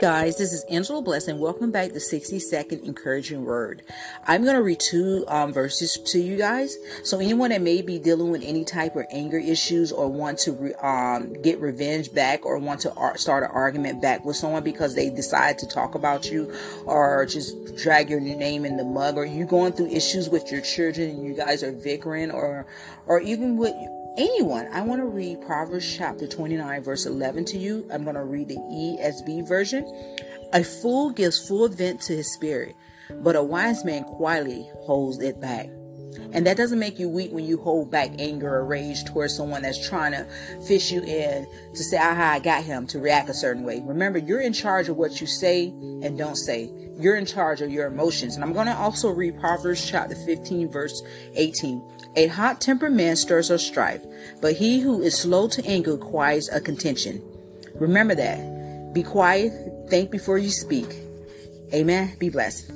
guys, this is Angela Bless, and welcome back to 60 Second Encouraging Word. I'm going to read two um, verses to you guys. So, anyone that may be dealing with any type of anger issues or want to re- um, get revenge back or want to ar- start an argument back with someone because they decide to talk about you or just drag your name in the mug, or you going through issues with your children and you guys are bickering, or or even with anyone, I want to read Proverbs chapter 29, verse 11 to you. I'm going to read the ESV version. A fool gives full vent to his spirit, but a wise man quietly holds it back. And that doesn't make you weak when you hold back anger or rage towards someone that's trying to fish you in to say, aha, I got him to react a certain way. Remember, you're in charge of what you say and don't say. You're in charge of your emotions. And I'm going to also read Proverbs chapter 15, verse 18. A hot tempered man stirs a strife, but he who is slow to anger quiets a contention. Remember that. Be quiet, think before you speak. Amen. Be blessed.